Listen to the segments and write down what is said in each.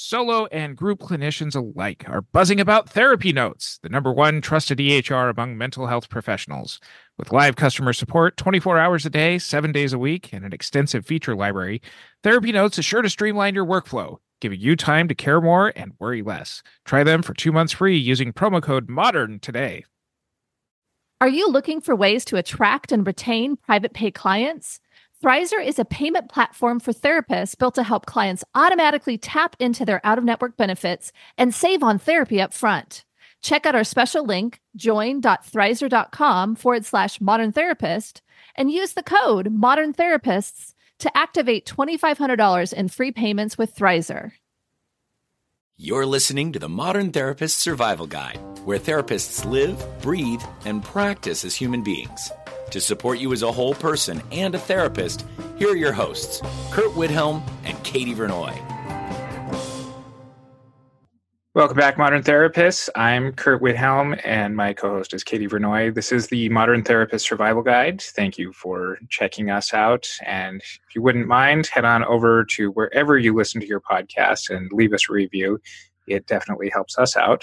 Solo and group clinicians alike are buzzing about Therapy Notes, the number one trusted EHR among mental health professionals. With live customer support 24 hours a day, seven days a week, and an extensive feature library, Therapy Notes is sure to streamline your workflow, giving you time to care more and worry less. Try them for two months free using promo code MODERN today. Are you looking for ways to attract and retain private pay clients? Thrizer is a payment platform for therapists built to help clients automatically tap into their out of network benefits and save on therapy up front. Check out our special link, join.thrizer.com forward slash modern therapist, and use the code modern therapists to activate $2,500 in free payments with Thrizer. You're listening to the Modern Therapist Survival Guide, where therapists live, breathe, and practice as human beings. To support you as a whole person and a therapist, here are your hosts, Curt Widhalm and Katie Vernoy. Welcome back, Modern Therapists. I'm Curt Widhalm, and my co host is Katie Vernoy. This is the Modern Therapist Survival Guide. Thank you for checking us out. And if you wouldn't mind, head on over to wherever you listen to your podcast and leave us a review. It definitely helps us out.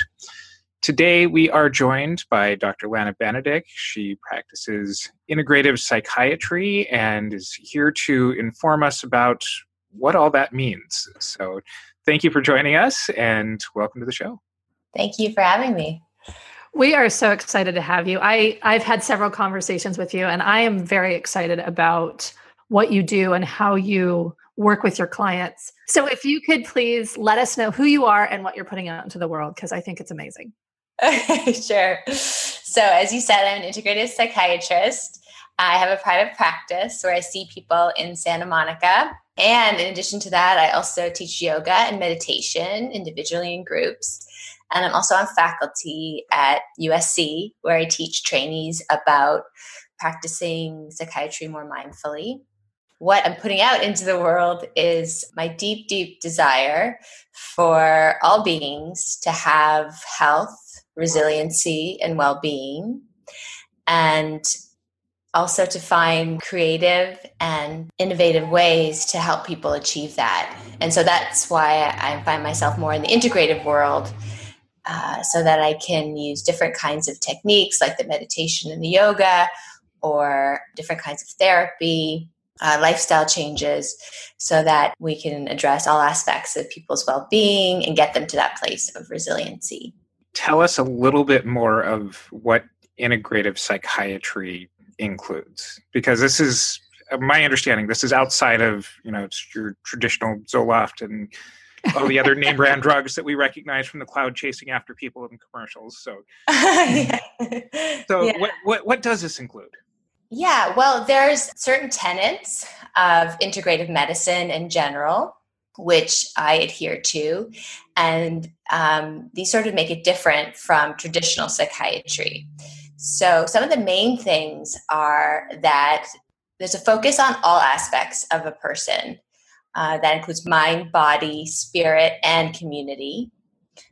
Today, we are joined by Dr. Lana Benedek. She practices integrative psychiatry and is here to inform us about what all that means. So, thank you for joining us and welcome to the show. Thank you for having me. We are so excited to have you. I, I've had several conversations with you, and I am very excited about what you do and how you work with your clients. So, if you could please let us know who you are and what you're putting out into the world, because I think it's amazing. sure. So, as you said, I'm an integrative psychiatrist. I have a private practice where I see people in Santa Monica. And in addition to that, I also teach yoga and meditation individually and groups. And I'm also on faculty at USC where I teach trainees about practicing psychiatry more mindfully. What I'm putting out into the world is my deep, deep desire for all beings to have health resiliency and well being, and also to find creative and innovative ways to help people achieve that. And so that's why I find myself more in the integrative world. Uh, so that I can use different kinds of techniques like the meditation and the yoga, or different kinds of therapy, uh, lifestyle changes, so that we can address all aspects of people's well being and get them to that place of resiliency tell us a little bit more of what integrative psychiatry includes because this is uh, my understanding this is outside of you know your traditional zoloft and all the other name brand drugs that we recognize from the cloud chasing after people in commercials so yeah. so yeah. What, what what does this include yeah well there's certain tenets of integrative medicine in general which I adhere to. And um, these sort of make it different from traditional psychiatry. So, some of the main things are that there's a focus on all aspects of a person. Uh, that includes mind, body, spirit, and community.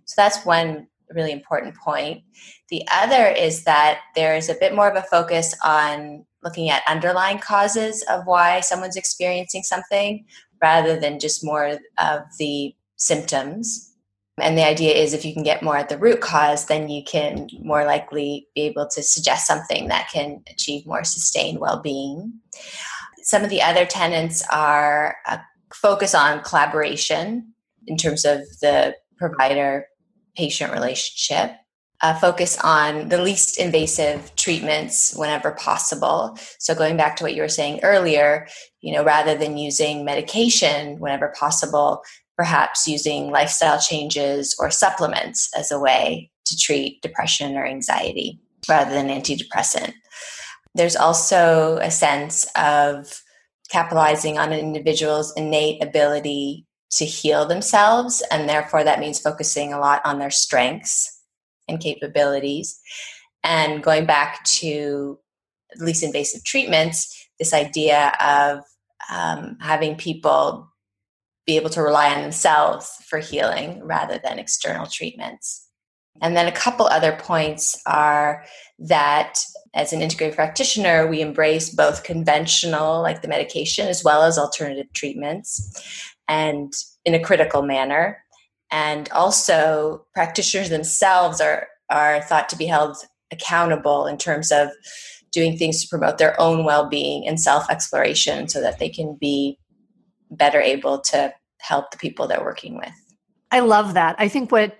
So, that's one really important point. The other is that there's a bit more of a focus on looking at underlying causes of why someone's experiencing something rather than just more of the symptoms. And the idea is if you can get more at the root cause, then you can more likely be able to suggest something that can achieve more sustained well being. Some of the other tenets are a focus on collaboration in terms of the provider patient relationship uh, focus on the least invasive treatments whenever possible. So, going back to what you were saying earlier, you know, rather than using medication whenever possible, perhaps using lifestyle changes or supplements as a way to treat depression or anxiety rather than antidepressant. There's also a sense of capitalizing on an individual's innate ability to heal themselves, and therefore that means focusing a lot on their strengths and capabilities. And going back to least invasive treatments, this idea of um, having people be able to rely on themselves for healing rather than external treatments. And then a couple other points are that as an integrative practitioner, we embrace both conventional, like the medication, as well as alternative treatments, and in a critical manner. And also practitioners themselves are are thought to be held accountable in terms of doing things to promote their own well-being and self-exploration so that they can be better able to help the people they're working with. I love that. I think what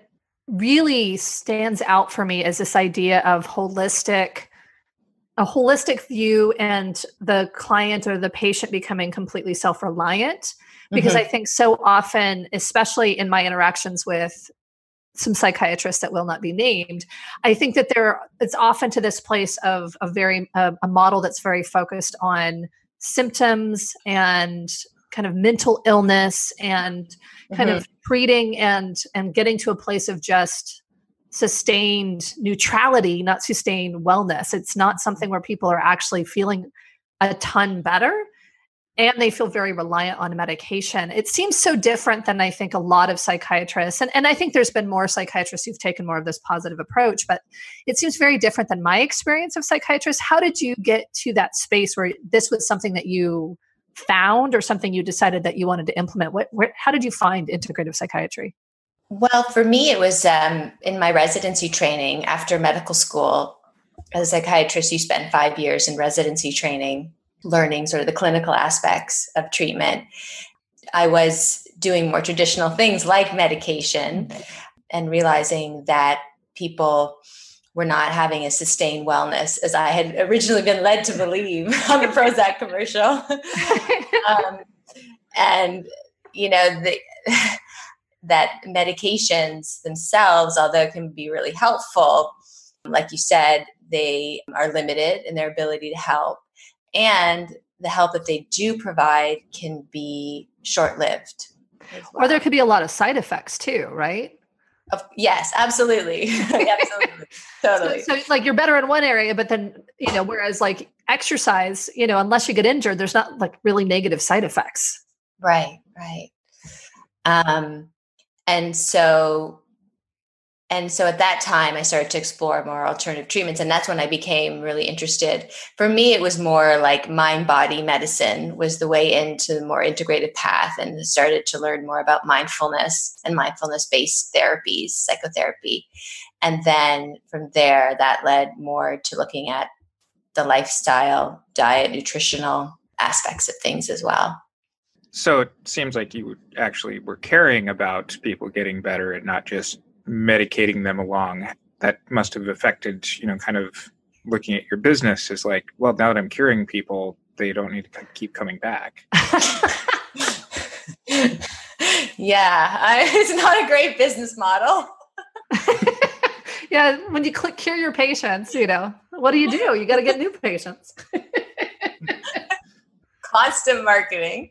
really stands out for me is this idea of holistic a holistic view and the client or the patient becoming completely self-reliant because mm-hmm. i think so often especially in my interactions with some psychiatrists that will not be named i think that there it's often to this place of a very uh, a model that's very focused on symptoms and kind of mental illness and kind mm-hmm. of treating and and getting to a place of just sustained neutrality not sustained wellness it's not something where people are actually feeling a ton better and they feel very reliant on medication. It seems so different than I think a lot of psychiatrists, and, and I think there's been more psychiatrists who've taken more of this positive approach, but it seems very different than my experience of psychiatrists. How did you get to that space where this was something that you found or something you decided that you wanted to implement? What, where, how did you find integrative psychiatry? Well, for me, it was um, in my residency training after medical school. As a psychiatrist, you spend five years in residency training, learning sort of the clinical aspects of treatment. I was doing more traditional things like medication and realizing that people were not having a sustained wellness as I had originally been led to believe on the Prozac commercial. um, and, you know, the, that medications themselves, although can be really helpful, like you said, they are limited in their ability to help. And the help that they do provide can be short lived. Well. Or there could be a lot of side effects too, right? yes, absolutely. absolutely. totally. So, so, like you're better in one area, but then, you know, whereas like exercise, you know, unless you get injured, there's not like really negative side effects. Right, right. Um, and so and so at that time i started to explore more alternative treatments and that's when i became really interested. For me it was more like mind body medicine was the way into the more integrated path and started to learn more about mindfulness and mindfulness based therapies psychotherapy. And then from there that led more to looking at the lifestyle diet nutritional aspects of things as well so it seems like you actually were caring about people getting better and not just medicating them along. That must have affected, you know, kind of looking at your business is like, well, now that I'm curing people, they don't need to keep coming back. yeah, I, it's not a great business model. yeah, when you click cure your patients, you know, what do you do? You got to get new patients constant marketing.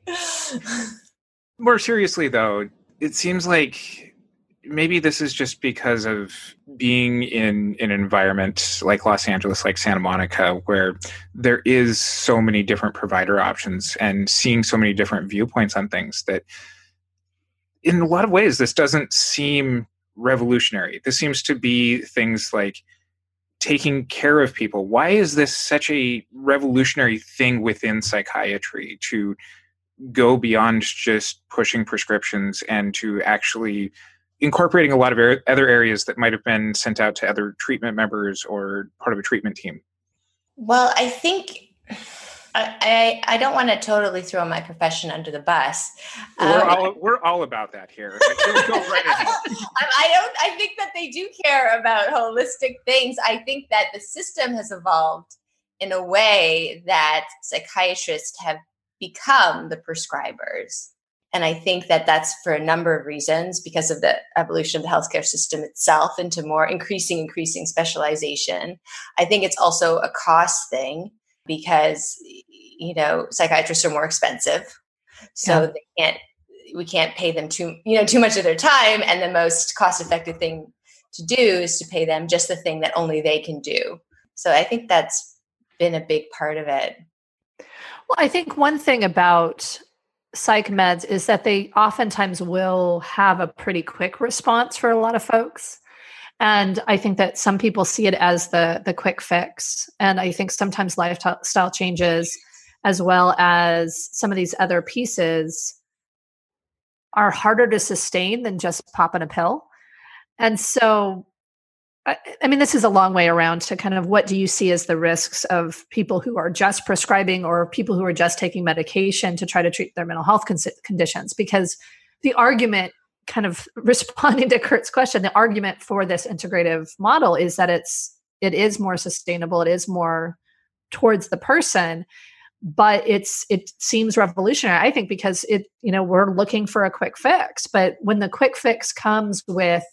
More seriously, though, it seems like maybe this is just because of being in, in an environment like Los Angeles, like Santa Monica, where there is so many different provider options and seeing so many different viewpoints on things that in a lot of ways this doesn't seem revolutionary. This seems to be things like taking care of people. Why is this such a revolutionary thing within psychiatry to go beyond just pushing prescriptions and to actually incorporating a lot of other areas that might have been sent out to other treatment members or part of a treatment team? Well, I think I, I, don't want to totally throw my profession under the bus. We're, um, all, we're all about that here. right I don't. I think that they do care about holistic things. I think that the system has evolved in a way that psychiatrists have become the prescribers. And I think that that's for a number of reasons because of the evolution of the healthcare system itself into more increasing, increasing specialization. I think it's also a cost thing because you know psychiatrists are more expensive. So yeah. they can't we can't pay them too you know too much of their time. And the most cost effective thing to do is to pay them just the thing that only they can do. So i think that's been a big part of it. Well i think one thing about psych meds is that they oftentimes will have a pretty quick response for a lot of folks and i think that some people see it as the the quick fix and i think sometimes lifestyle changes as well as some of these other pieces are harder to sustain than just popping a pill. And so, I, mean, this is a long way around to kind of what do you see as the risks of people who are just prescribing or people who are just taking medication to try to treat their mental health con- conditions? Because the argument, kind of responding to Curt's question, the argument for this integrative model is that it's it is more sustainable, it is more towards the person but it's it seems revolutionary i think because it you know we're looking for a quick fix but when the quick fix comes with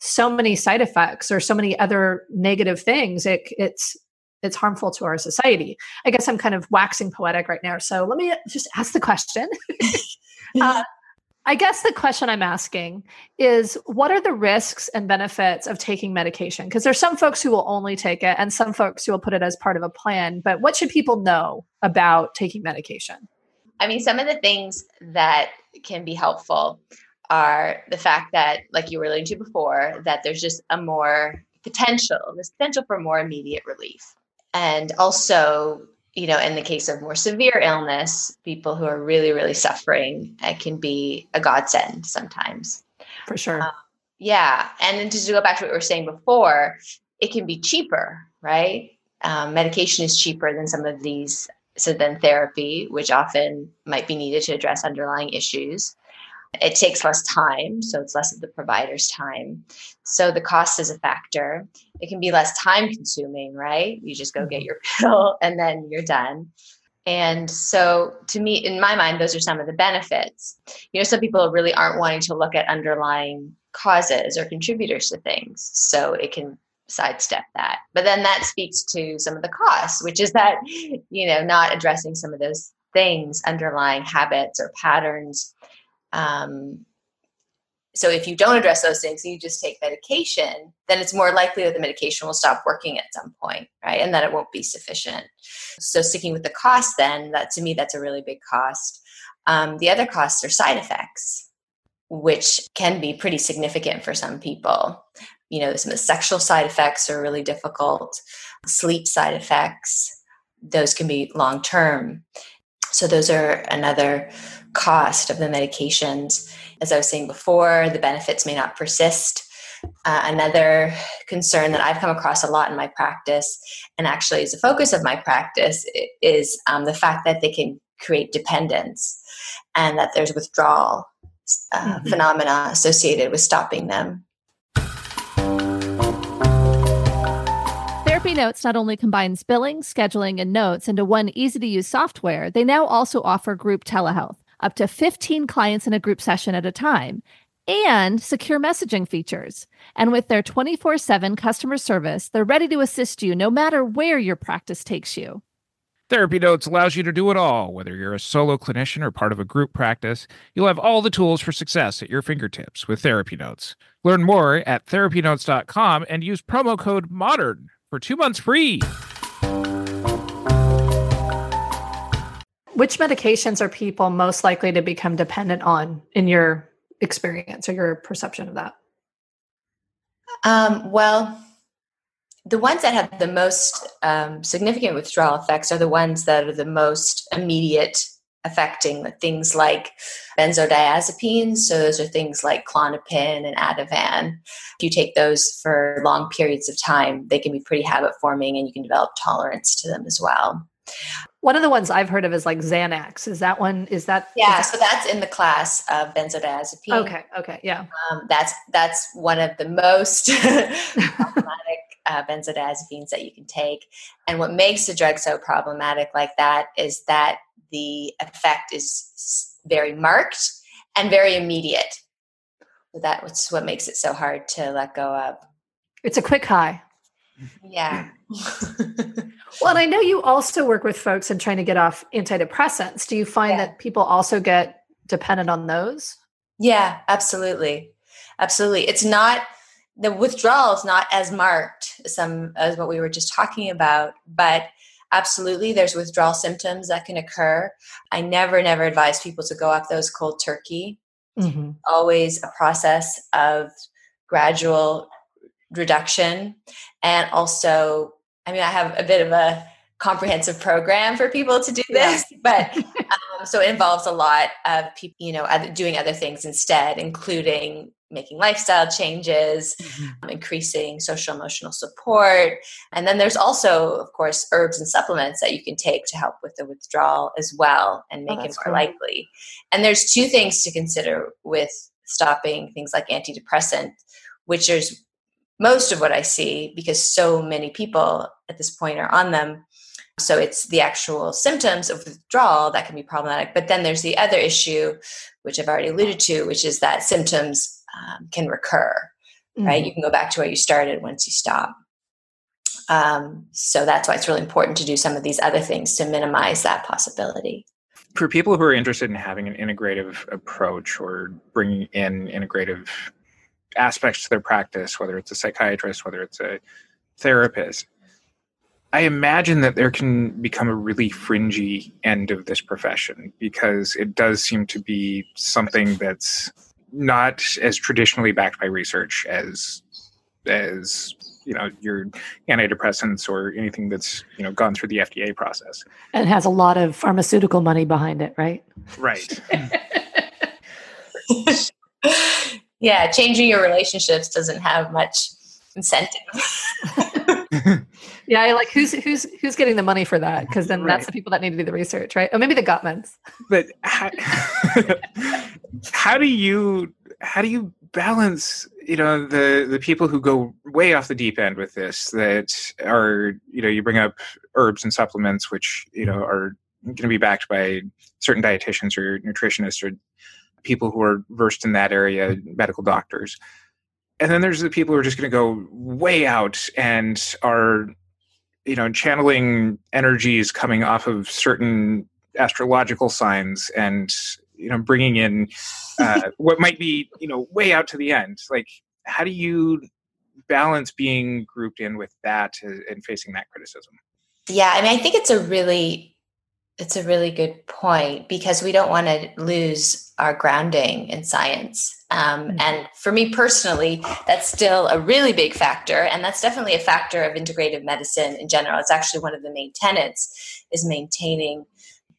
so many side effects or so many other negative things it, it's it's harmful to our society. I guess i'm kind of waxing poetic right now so let me just ask the question. Uh, I guess the question I'm asking is what are the risks and benefits of taking medication? Because there's some folks who will only take it and some folks who will put it as part of a plan. But what should people know about taking medication? I mean, some of the things that can be helpful are the fact that, like you were alluding to before, that there's just a more potential, there's potential for more immediate relief. And also you know, in the case of more severe illness, people who are really, really suffering, it can be a godsend sometimes. For sure. Uh, yeah. And then just to go back to what we were saying before, it can be cheaper, right? Um, medication is cheaper than some of these, so than therapy, which often might be needed to address underlying issues. It takes less time, so it's less of the provider's time. So the cost is a factor. It can be less time consuming, right? You just go get mm-hmm. your pill and then you're done. And so, to me, in my mind, those are some of the benefits. You know, some people really aren't wanting to look at underlying causes or contributors to things. So it can sidestep that. But then that speaks to some of the costs, which is that, you know, not addressing some of those things, underlying habits or patterns um, so if you don't address those things and you just take medication, then it's more likely that the medication will stop working at some point, right? And that it won't be sufficient. So sticking with the cost, then that to me that's a really big cost. Um, the other costs are side effects, which can be pretty significant for some people. You know, some of the sexual side effects are really difficult. Sleep side effects, those can be long term. So those are another cost of the medications. As I was saying before, the benefits may not persist. Uh, another concern that I've come across a lot in my practice, and actually is a focus of my practice, is um, the fact that they can create dependence and that there's withdrawal uh, mm-hmm. phenomena associated with stopping them. Therapy Notes not only combines billing, scheduling, and notes into one easy to use software, they now also offer group telehealth, up to 15 clients in a group session at a time, and secure messaging features. And with their 24 7 customer service, they're ready to assist you no matter where your practice takes you. Therapy Notes allows you to do it all. Whether you're a solo clinician or part of a group practice, you'll have all the tools for success at your fingertips with Therapy Notes. Learn more at therapynotes.com and use promo code MODERN for two months free. Which medications are people most likely to become dependent on in your experience or your perception of that? Um, well, the ones that have the most um, significant withdrawal effects are the ones that are the most immediate affecting things like benzodiazepines. So those are things like Klonopin and Ativan. If you take those for long periods of time, they can be pretty habit forming and you can develop tolerance to them as well. One of the ones I've heard of is like Xanax. Is that one? Is that? Yeah, is so that's in the class of benzodiazepine. Okay, okay, yeah. Um, that's that's one of the most problematic uh, benzodiazepines that you can take. And what makes the drug so problematic like that is that the effect is very marked and very immediate. So that's what makes it so hard to let go of. It's a quick high. Yeah. well, and I know you also work with folks in trying to get off antidepressants. Do you find yeah. that people also get dependent on those? Yeah, absolutely. Absolutely. It's not the withdrawal is not as marked as some as what we were just talking about, but absolutely there's withdrawal symptoms that can occur i never never advise people to go off those cold turkey mm-hmm. always a process of gradual reduction and also i mean i have a bit of a comprehensive program for people to do this yeah. but um, so it involves a lot of people, you know, doing other things instead, including making lifestyle changes, mm-hmm. um, increasing social emotional support. And then there's also, of course, herbs and supplements that you can take to help with the withdrawal as well and make oh, it more cool. likely. And there's two things to consider with stopping things like antidepressant, which is most of what I see because so many people at this point are on them. So it's the actual symptoms of withdrawal that can be problematic. But then there's the other issue, which I've already alluded to, which is that symptoms um, can recur, mm-hmm. right? You can go back to where you started once you stop. Um, so that's why it's really important to do some of these other things to minimize that possibility. For people who are interested in having an integrative approach or bringing in integrative aspects to their practice, whether it's a psychiatrist, whether it's a therapist, I imagine that there can become a really fringy end of this profession because it does seem to be something that's not as traditionally backed by research as as you know your antidepressants or anything that's you know gone through the FDA process. And has a lot of pharmaceutical money behind it, right? Right. yeah, changing your relationships doesn't have much incentive. yeah, like who's who's who's getting the money for that? Because then right. that's the people that need to do the research, right? Or maybe the Gottmans. But how, how do you how do you balance you know the the people who go way off the deep end with this that are you know you bring up herbs and supplements which you know are going to be backed by certain dietitians or nutritionists or people who are versed in that area medical doctors and then there's the people who are just going to go way out and are you know channeling energies coming off of certain astrological signs and you know bringing in uh, what might be you know way out to the end. Like how do you balance being grouped in with that and facing that criticism? Yeah i mean i think it's a really it's a really good point because we don't want to lose our grounding in science. Um, mm-hmm. And for me personally, that's still a really big factor. And that's definitely a factor of integrative medicine in general. It's actually one of the main tenets is maintaining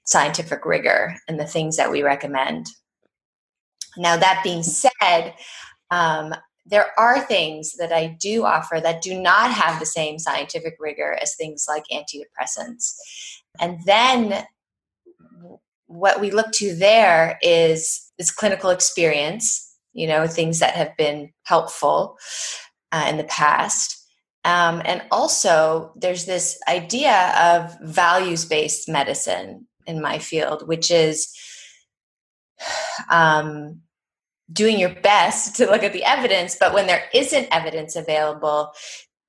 scientific rigor and the things that we recommend. Now, that being said, um, there are things that I do offer that do not have the same scientific rigor as things like antidepressants. And then what we look to there is is clinical experience, you know, things that have been helpful uh, in the past. Um, and also, there's this idea of values based medicine in my field, which is um, doing your best to look at the evidence, but when there isn't evidence available,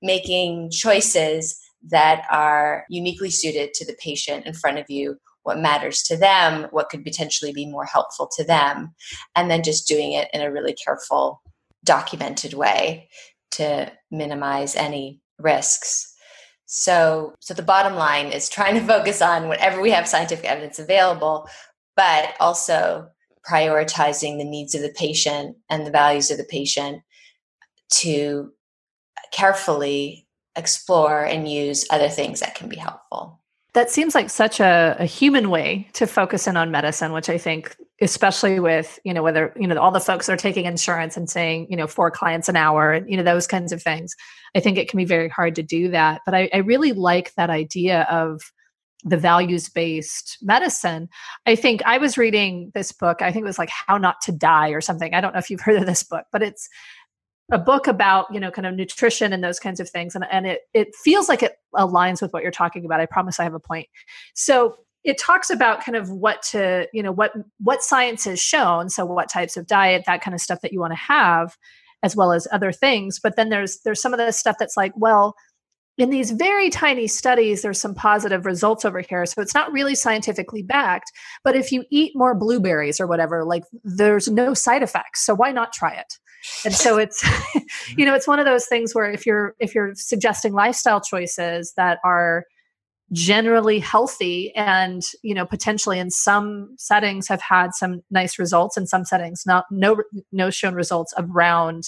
making choices that are uniquely suited to the patient in front of you, what matters to them, what could potentially be more helpful to them, and then just doing it in a really careful, documented way to minimize any risks. So, so the bottom line is trying to focus on whatever we have scientific evidence available, but also prioritizing the needs of the patient and the values of the patient to carefully explore and use other things that can be helpful. That seems like such a, a, human way to focus in on medicine, which I think, especially with, you know, whether, you know, all the folks are taking insurance and saying, you know, four clients an hour and, you know, those kinds of things. I think it can be very hard to do that. But I, I really like that idea of the values based medicine. I think I was reading this book, I think it was like How Not to Die or something. I don't know if you've heard of this book, but it's a book about you know kind of nutrition and those kinds of things. And, and it it feels like it aligns with what you're talking about. I promise i have a point. So it talks about kind of what to you know what what science has shown. So what types of diet that kind of stuff that you want to have as well as other things. But then there's there's some of the stuff that's like well in these very tiny studies there's some positive results over here. So it's not really scientifically backed. But if you eat more blueberries or whatever like there's no side effects. So why not try it and so it's you know it's one of those things where if you're if you're suggesting lifestyle choices that are generally healthy and you know potentially in some settings have had some nice results in some settings not no no shown results around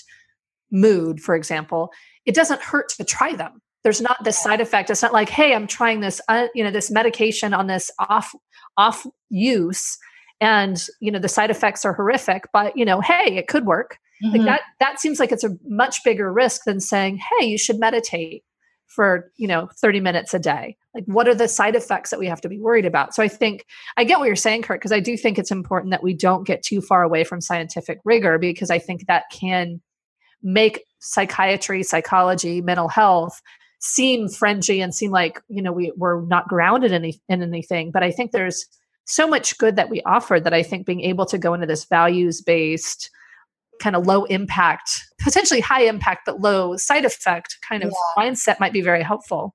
mood for example it doesn't hurt to try them. There's not this side effect. It's not like hey i'm trying this uh, you know this medication on this off off use and you know the side effects are horrific but you know hey it could work mm-hmm. like that that seems like it's a much bigger risk than saying hey you should meditate for you know 30 minutes a day. Like what are the side effects that we have to be worried about? So i think i get what you're saying Curt because i do think it's important that we don't get too far away from scientific rigor because i think that can make psychiatry psychology mental health seem fringy and seem like you know we, we're not grounded in, any, in anything. But i think there's so much good that we offer that i think being able to go into this values based kind of low impact potentially high impact but low side effect kind of yeah. mindset might be very helpful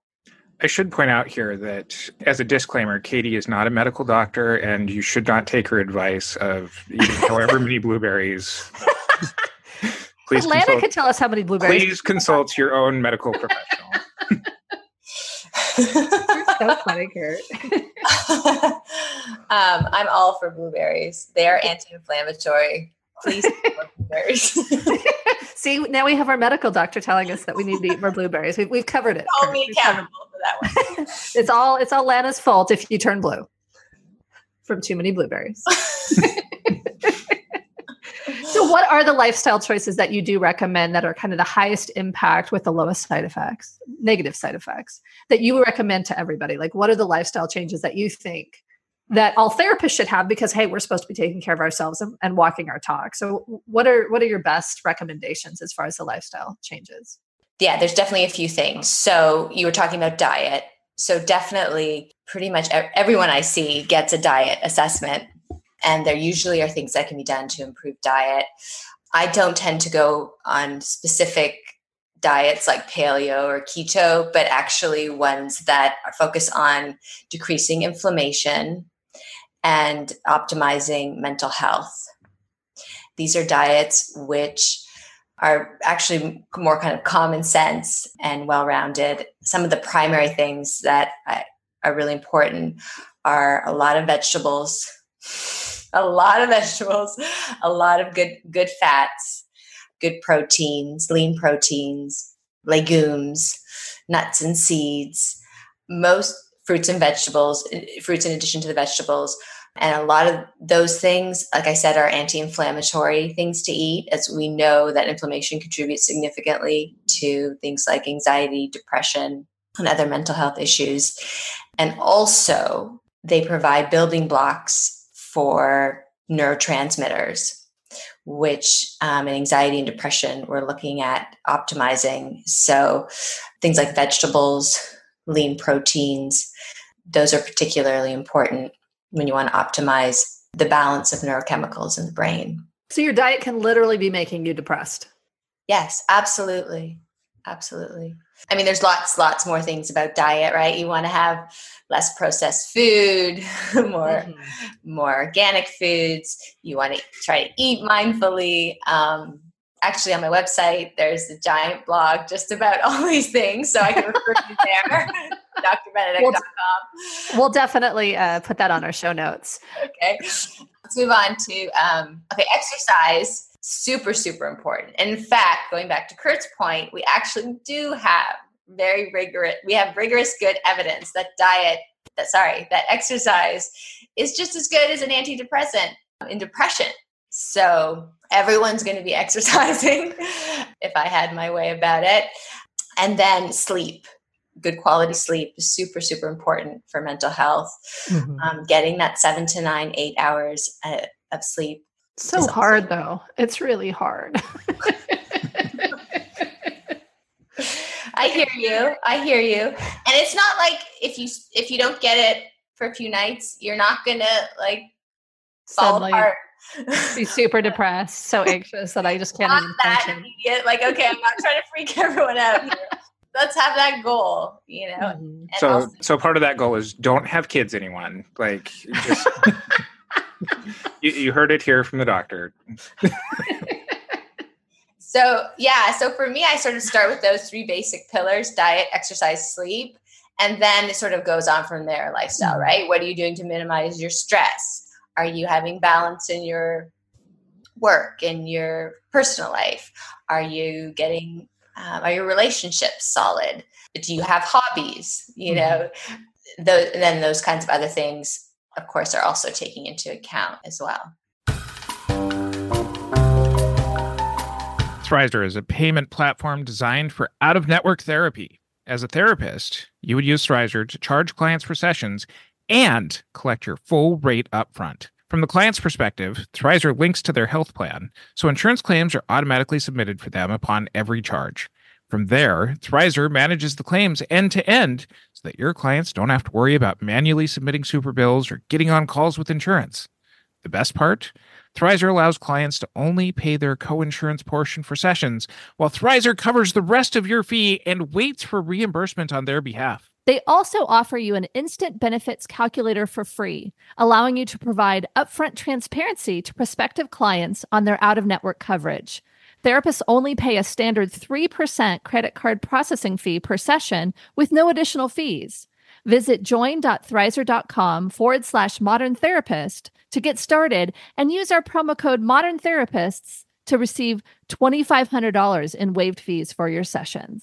I should point out here that, as a disclaimer, Katie is not a medical doctor, and you should not take her advice of eating however many blueberries. please Atlanta consult, can tell us how many blueberries. Please consult your own medical professional. You're so funny, Curt. um, I'm all for blueberries. They are anti-inflammatory. Please blueberries. See, now we have our medical doctor telling us that we need to eat more blueberries. We've, we've covered it. Hold me accountable for that one. it's all it's all Lana's fault if you turn blue from too many blueberries. so what are the lifestyle choices that you do recommend that are kind of the highest impact with the lowest side effects negative side effects that you recommend to everybody like what are the lifestyle changes that you think that all therapists should have because hey we're supposed to be taking care of ourselves and, and walking our talk. So what are what are your best recommendations as far as the lifestyle changes? Yeah there's definitely a few things. So you were talking about diet. So definitely pretty much everyone i see gets a diet assessment and there usually are things that can be done to improve diet. I don't tend to go on specific diets like paleo or keto, but actually ones that are focused on decreasing inflammation and optimizing mental health. These are diets which are actually more kind of common sense and well rounded. Some of the primary things that are really important are a lot of vegetables a lot of vegetables, a lot of good good fats, good proteins, lean proteins, legumes, nuts and seeds, most fruits and vegetables, fruits in addition to the vegetables. And a lot of those things, like I said, are anti inflammatory things to eat, as we know that inflammation contributes significantly to things like anxiety, depression, and other mental health issues. And also, they provide building blocks for neurotransmitters, which um, in anxiety and depression we're looking at optimizing. So things like vegetables, lean proteins, those are particularly important when you want to optimize the balance of neurochemicals in the brain. So your diet can literally be making you depressed. Yes, absolutely. Absolutely. I mean, there's lots, lots more things about diet, right? You want to have less processed food, more, mm-hmm. more organic foods. You want to try to eat mindfully. Um, actually, on my website, there's a giant blog just about all these things, so I can refer you there. drbenedek.com. We'll, we'll definitely uh, put that on our show notes. Okay. Let's move on to um, okay, exercise super, super important. In fact, going back to Curt's point, we actually do have very rigorous, we have rigorous good evidence that diet, that sorry, that exercise is just as good as an antidepressant in depression. So everyone's going to be exercising if I had my way about it. And then sleep. Good quality sleep is super, super important for mental health. Mm-hmm. Um, getting that seven to nine, eight hours uh, of sleep so hard though. It's really hard. I hear you. I hear you. And it's not like if you if you don't get it for a few nights, you're not gonna like fall Suddenly apart. be super depressed, so anxious that I just can't not even that function. immediate. Like, okay, I'm not trying to freak everyone out here. Let's have that goal, you know. Mm-hmm. So, also- so part of that goal is don't have kids. Anyone like just you, you heard it here from the doctor. so yeah, so for me, I sort of start with those three basic pillars: diet, exercise, sleep, and then it sort of goes on from there. Lifestyle, mm-hmm. right? What are you doing to minimize your stress? Are you having balance in your work in your personal life? Are you getting Um, are your relationships solid? Do you have hobbies? You know, mm-hmm. those, then those kinds of other things, of course, are also taking into account as well. Thrizer is a payment platform designed for out of network therapy. As a therapist, you would use Thrizer to charge clients for sessions and collect your full rate upfront. From the client's perspective, Thrizer links to their health plan, so insurance claims are automatically submitted for them upon every charge. From there, Thrizer manages the claims end to end so that your clients don't have to worry about manually submitting super bills or getting on calls with insurance. The best part? Thrizer allows clients to only pay their co-insurance portion for sessions, while Thrizer covers the rest of your fee and waits for reimbursement on their behalf. They also offer you an instant benefits calculator for free, allowing you to provide upfront transparency to prospective clients on their out of network coverage. Therapists only pay a standard 3% credit card processing fee per session with no additional fees. Visit join.thrizer.com forward slash modern therapist to get started and use our promo code modern therapists to receive $2,500 in waived fees for your sessions.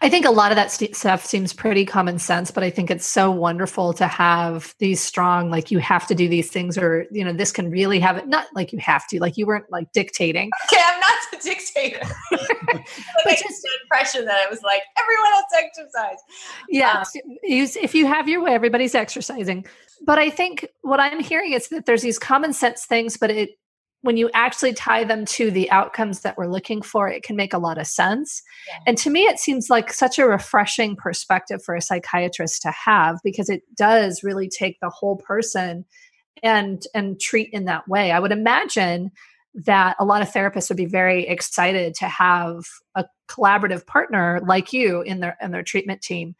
I think a lot of that st- stuff seems pretty common sense, but I think it's so wonderful to have these strong, like you have to do these things, or you know, this can really have it. Not like you have to, like you weren't like dictating. Okay, I'm not the dictator. like just the impression that I was like everyone else exercise. Yeah, um, if you have your way, everybody's exercising. But I think what I'm hearing is that there's these common sense things, but it when you actually tie them to the outcomes that we're looking for, it can make a lot of sense. Yeah. And to me, it seems like such a refreshing perspective for a psychiatrist to have because it does really take the whole person and and treat in that way. I would imagine that a lot of therapists would be very excited to have a collaborative partner like you in their in their treatment team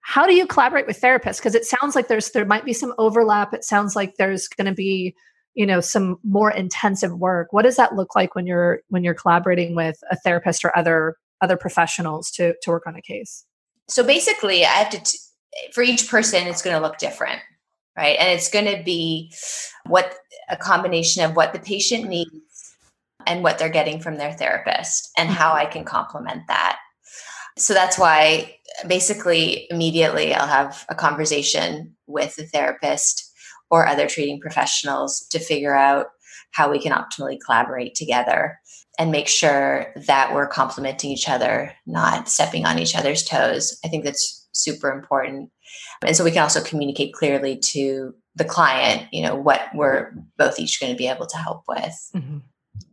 how do you collaborate with therapists because it sounds like there's there might be some overlap it sounds like there's going to be you know some more intensive work what does that look like when you're when you're collaborating with a therapist or other other professionals to to work on a case? So basically i have to t- for each person it's going to look different right? And it's going to be what a combination of what the patient needs and what they're getting from their therapist and how mm-hmm. i can complement that. So that's why basically immediately i'll have a conversation with the therapist or other treating professionals to figure out how we can optimally collaborate together and make sure that we're complementing each other, not stepping on each other's toes. I think that's super important. And so we can also communicate clearly to the client, you know, what we're both each going to be able to help with. Mm-hmm.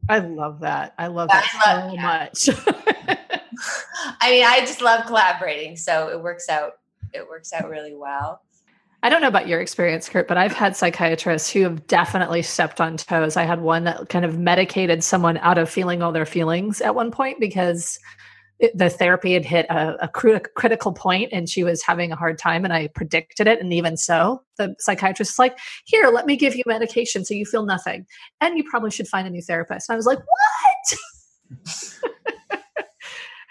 I love that. I love that I love, so yeah. much. I mean, I just love collaborating, so it works out. It works out really well. I don't know about your experience, Curt, but I've had psychiatrists who have definitely stepped on toes. I had one that kind of medicated someone out of feeling all their feelings at one point because it, the therapy had hit a, a critical point and she was having a hard time and I predicted it. And even so, the psychiatrist is like, here, let me give you medication so you feel nothing. And you probably should find a new therapist. And I was like, what?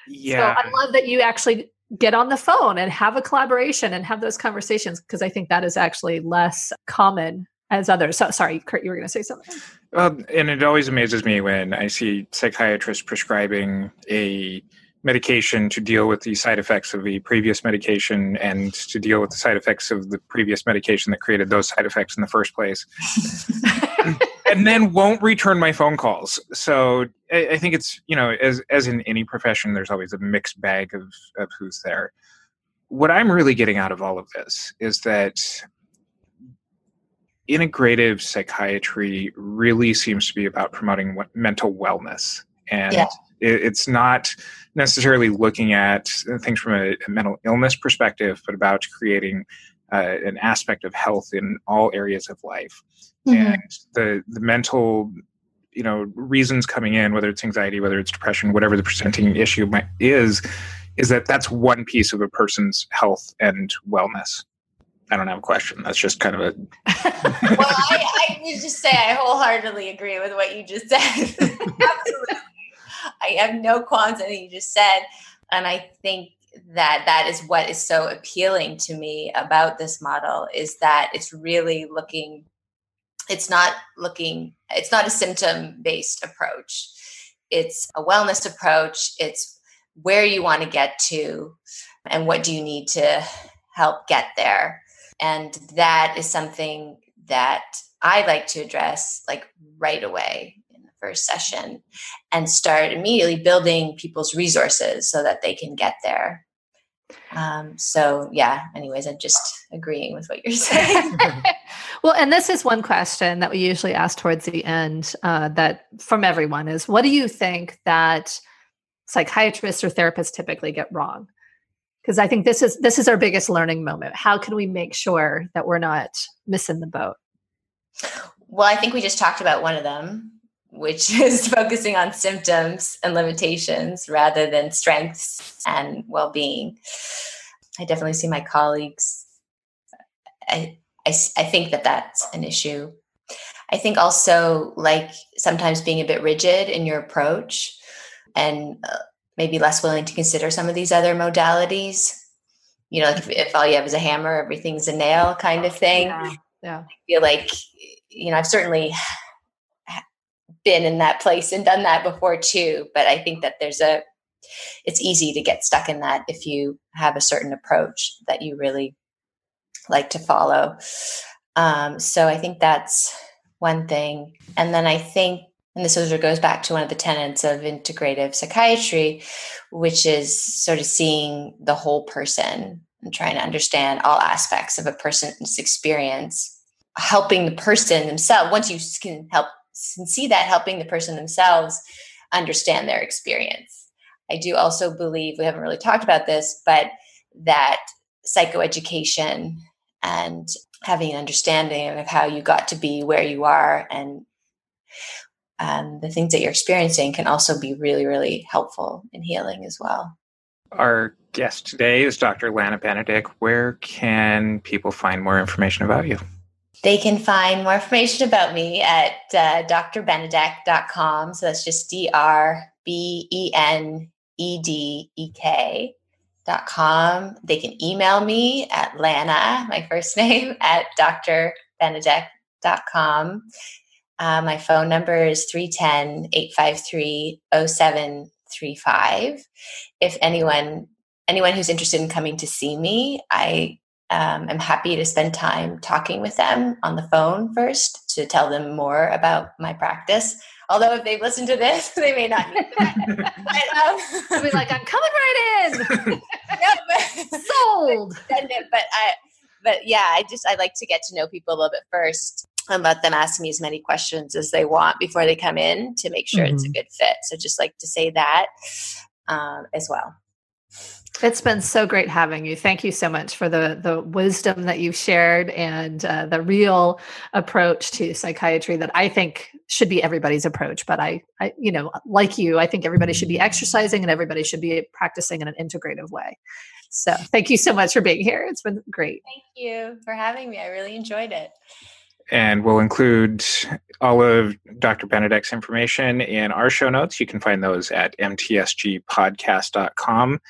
yeah. So I love that you actually get on the phone and have a collaboration and have those conversations because I think that is actually less common as others. So, sorry, Curt, you were going to say something. Well, and it always amazes me when I see psychiatrists prescribing a medication to deal with the side effects of the previous medication and to deal with the side effects of the previous medication that created those side effects in the first place. and then won't return my phone calls. So I, I, think it's, you know, as as in any profession, there's always a mixed bag of, of who's there. What I'm really getting out of all of this is that integrative psychiatry really seems to be about promoting mental wellness and yeah it's not necessarily looking at things from a, a mental illness perspective, but about creating uh, an aspect of health in all areas of life. Mm-hmm. And the the mental you know reasons coming in whether it's anxiety whether it's depression whatever the presenting issue might, is is that that's one piece of a person's health and wellness I don't have a question. That's just kind of a. well, I, I would just say I wholeheartedly agree with what you just said. Absolutely. I have no qualms anything you just said. And I think that that is what is so appealing to me about this model is that it's really looking it's not looking it's not a symptom based approach. It's a wellness approach. It's where you want to get to and what do you need to help get there. And that is something that i like to address like right away first session and start immediately building people's resources so that they can get there. Um, so yeah anyways i'm just agreeing with what you're saying. Well and this is one question that we usually ask towards the end uh, that from everyone is what do you think that psychiatrists or therapists typically get wrong? Because i think this is this is our biggest learning moment. How can we make sure that we're not missing the boat? Well i think we just talked about one of them which is focusing on symptoms and limitations rather than strengths and well being. I definitely see my colleagues. I, I, I think that that's an issue. I think also like sometimes being a bit rigid in your approach and uh, maybe less willing to consider some of these other modalities. You know, if, if all you have is a hammer, everything's a nail kind of thing. Yeah. yeah. I feel like, you know, I've certainly been in that place and done that before too. But I think that there's a, it's easy to get stuck in that if you have a certain approach that you really like to follow. Um, so I think that's one thing. And then I think, and this sort of goes back to one of the tenets of integrative psychiatry, which is sort of seeing the whole person and trying to understand all aspects of a person's experience, helping the person themselves. Once you can help see that helping the person themselves understand their experience. I do also believe, we haven't really talked about this, but that psychoeducation and having an understanding of how you got to be where you are and um, the things that you're experiencing can also be really, really helpful in healing as well. Our guest today is Dr. Lana Benedek. Where can people find more information about you? They can find more information about me at uh, drbenedek.com. So that's just D R B E N E D E K dot com. They can email me at Lana, my first name, at drbenedek.com. Uh, my phone number is 310 853 0735. If anyone anyone who's interested in coming to see me, I um, I'm happy to spend time talking with them on the phone first to tell them more about my practice. Although if they've listened to this, they may not need that. but, um, I'll be like, I'm coming right in. yeah, but, Sold. But I, but yeah, I just I like to get to know people a little bit first and let them ask me as many questions as they want before they come in to make sure mm-hmm. it's a mm-hmm. good fit. So just like to say that um, as well. It's been so great having you. Thank you so much for the the wisdom that you've shared and uh, the real approach to psychiatry that I think should be everybody's approach. But I, I, you know, like you, I think everybody should be exercising and everybody should be practicing in an integrative way. So thank you so much for being here. It's been great. Thank you for having me. I really enjoyed it. And we'll include all of Dr. Benedek's information in our show notes. You can find those at mtsgpodcast.com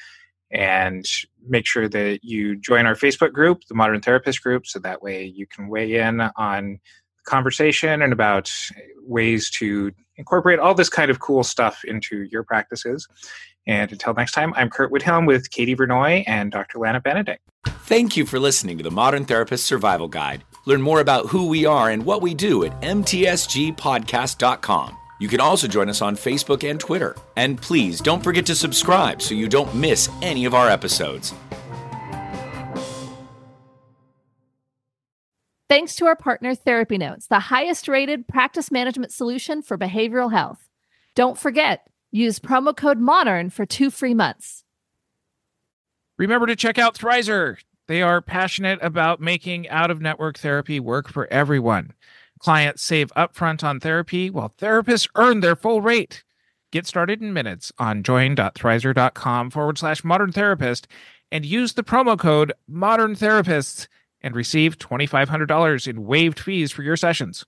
and make sure that you join our Facebook group, the Modern Therapist group, so that way you can weigh in on conversation and about ways to incorporate all this kind of cool stuff into your practices. And until next time, I'm Curt Widhalm with Katie Vernoy and Dr. Lana Benedek. Thank you for listening to the Modern Therapist Survival Guide. Learn more about who we are and what we do at mtsgpodcast.com. You can also join us on Facebook and Twitter. And please don't forget to subscribe so you don't miss any of our episodes. Thanks to our partner, Therapy Notes, the highest rated practice management solution for behavioral health. Don't forget, use promo code MODERN for two free months. Remember to check out Thrizer. They are passionate about making out of network therapy work for everyone. Clients save upfront on therapy while therapists earn their full rate. Get started in minutes on join.thrizer.com forward slash modern therapist and use the promo code modern therapists and receive $2,500 in waived fees for your sessions.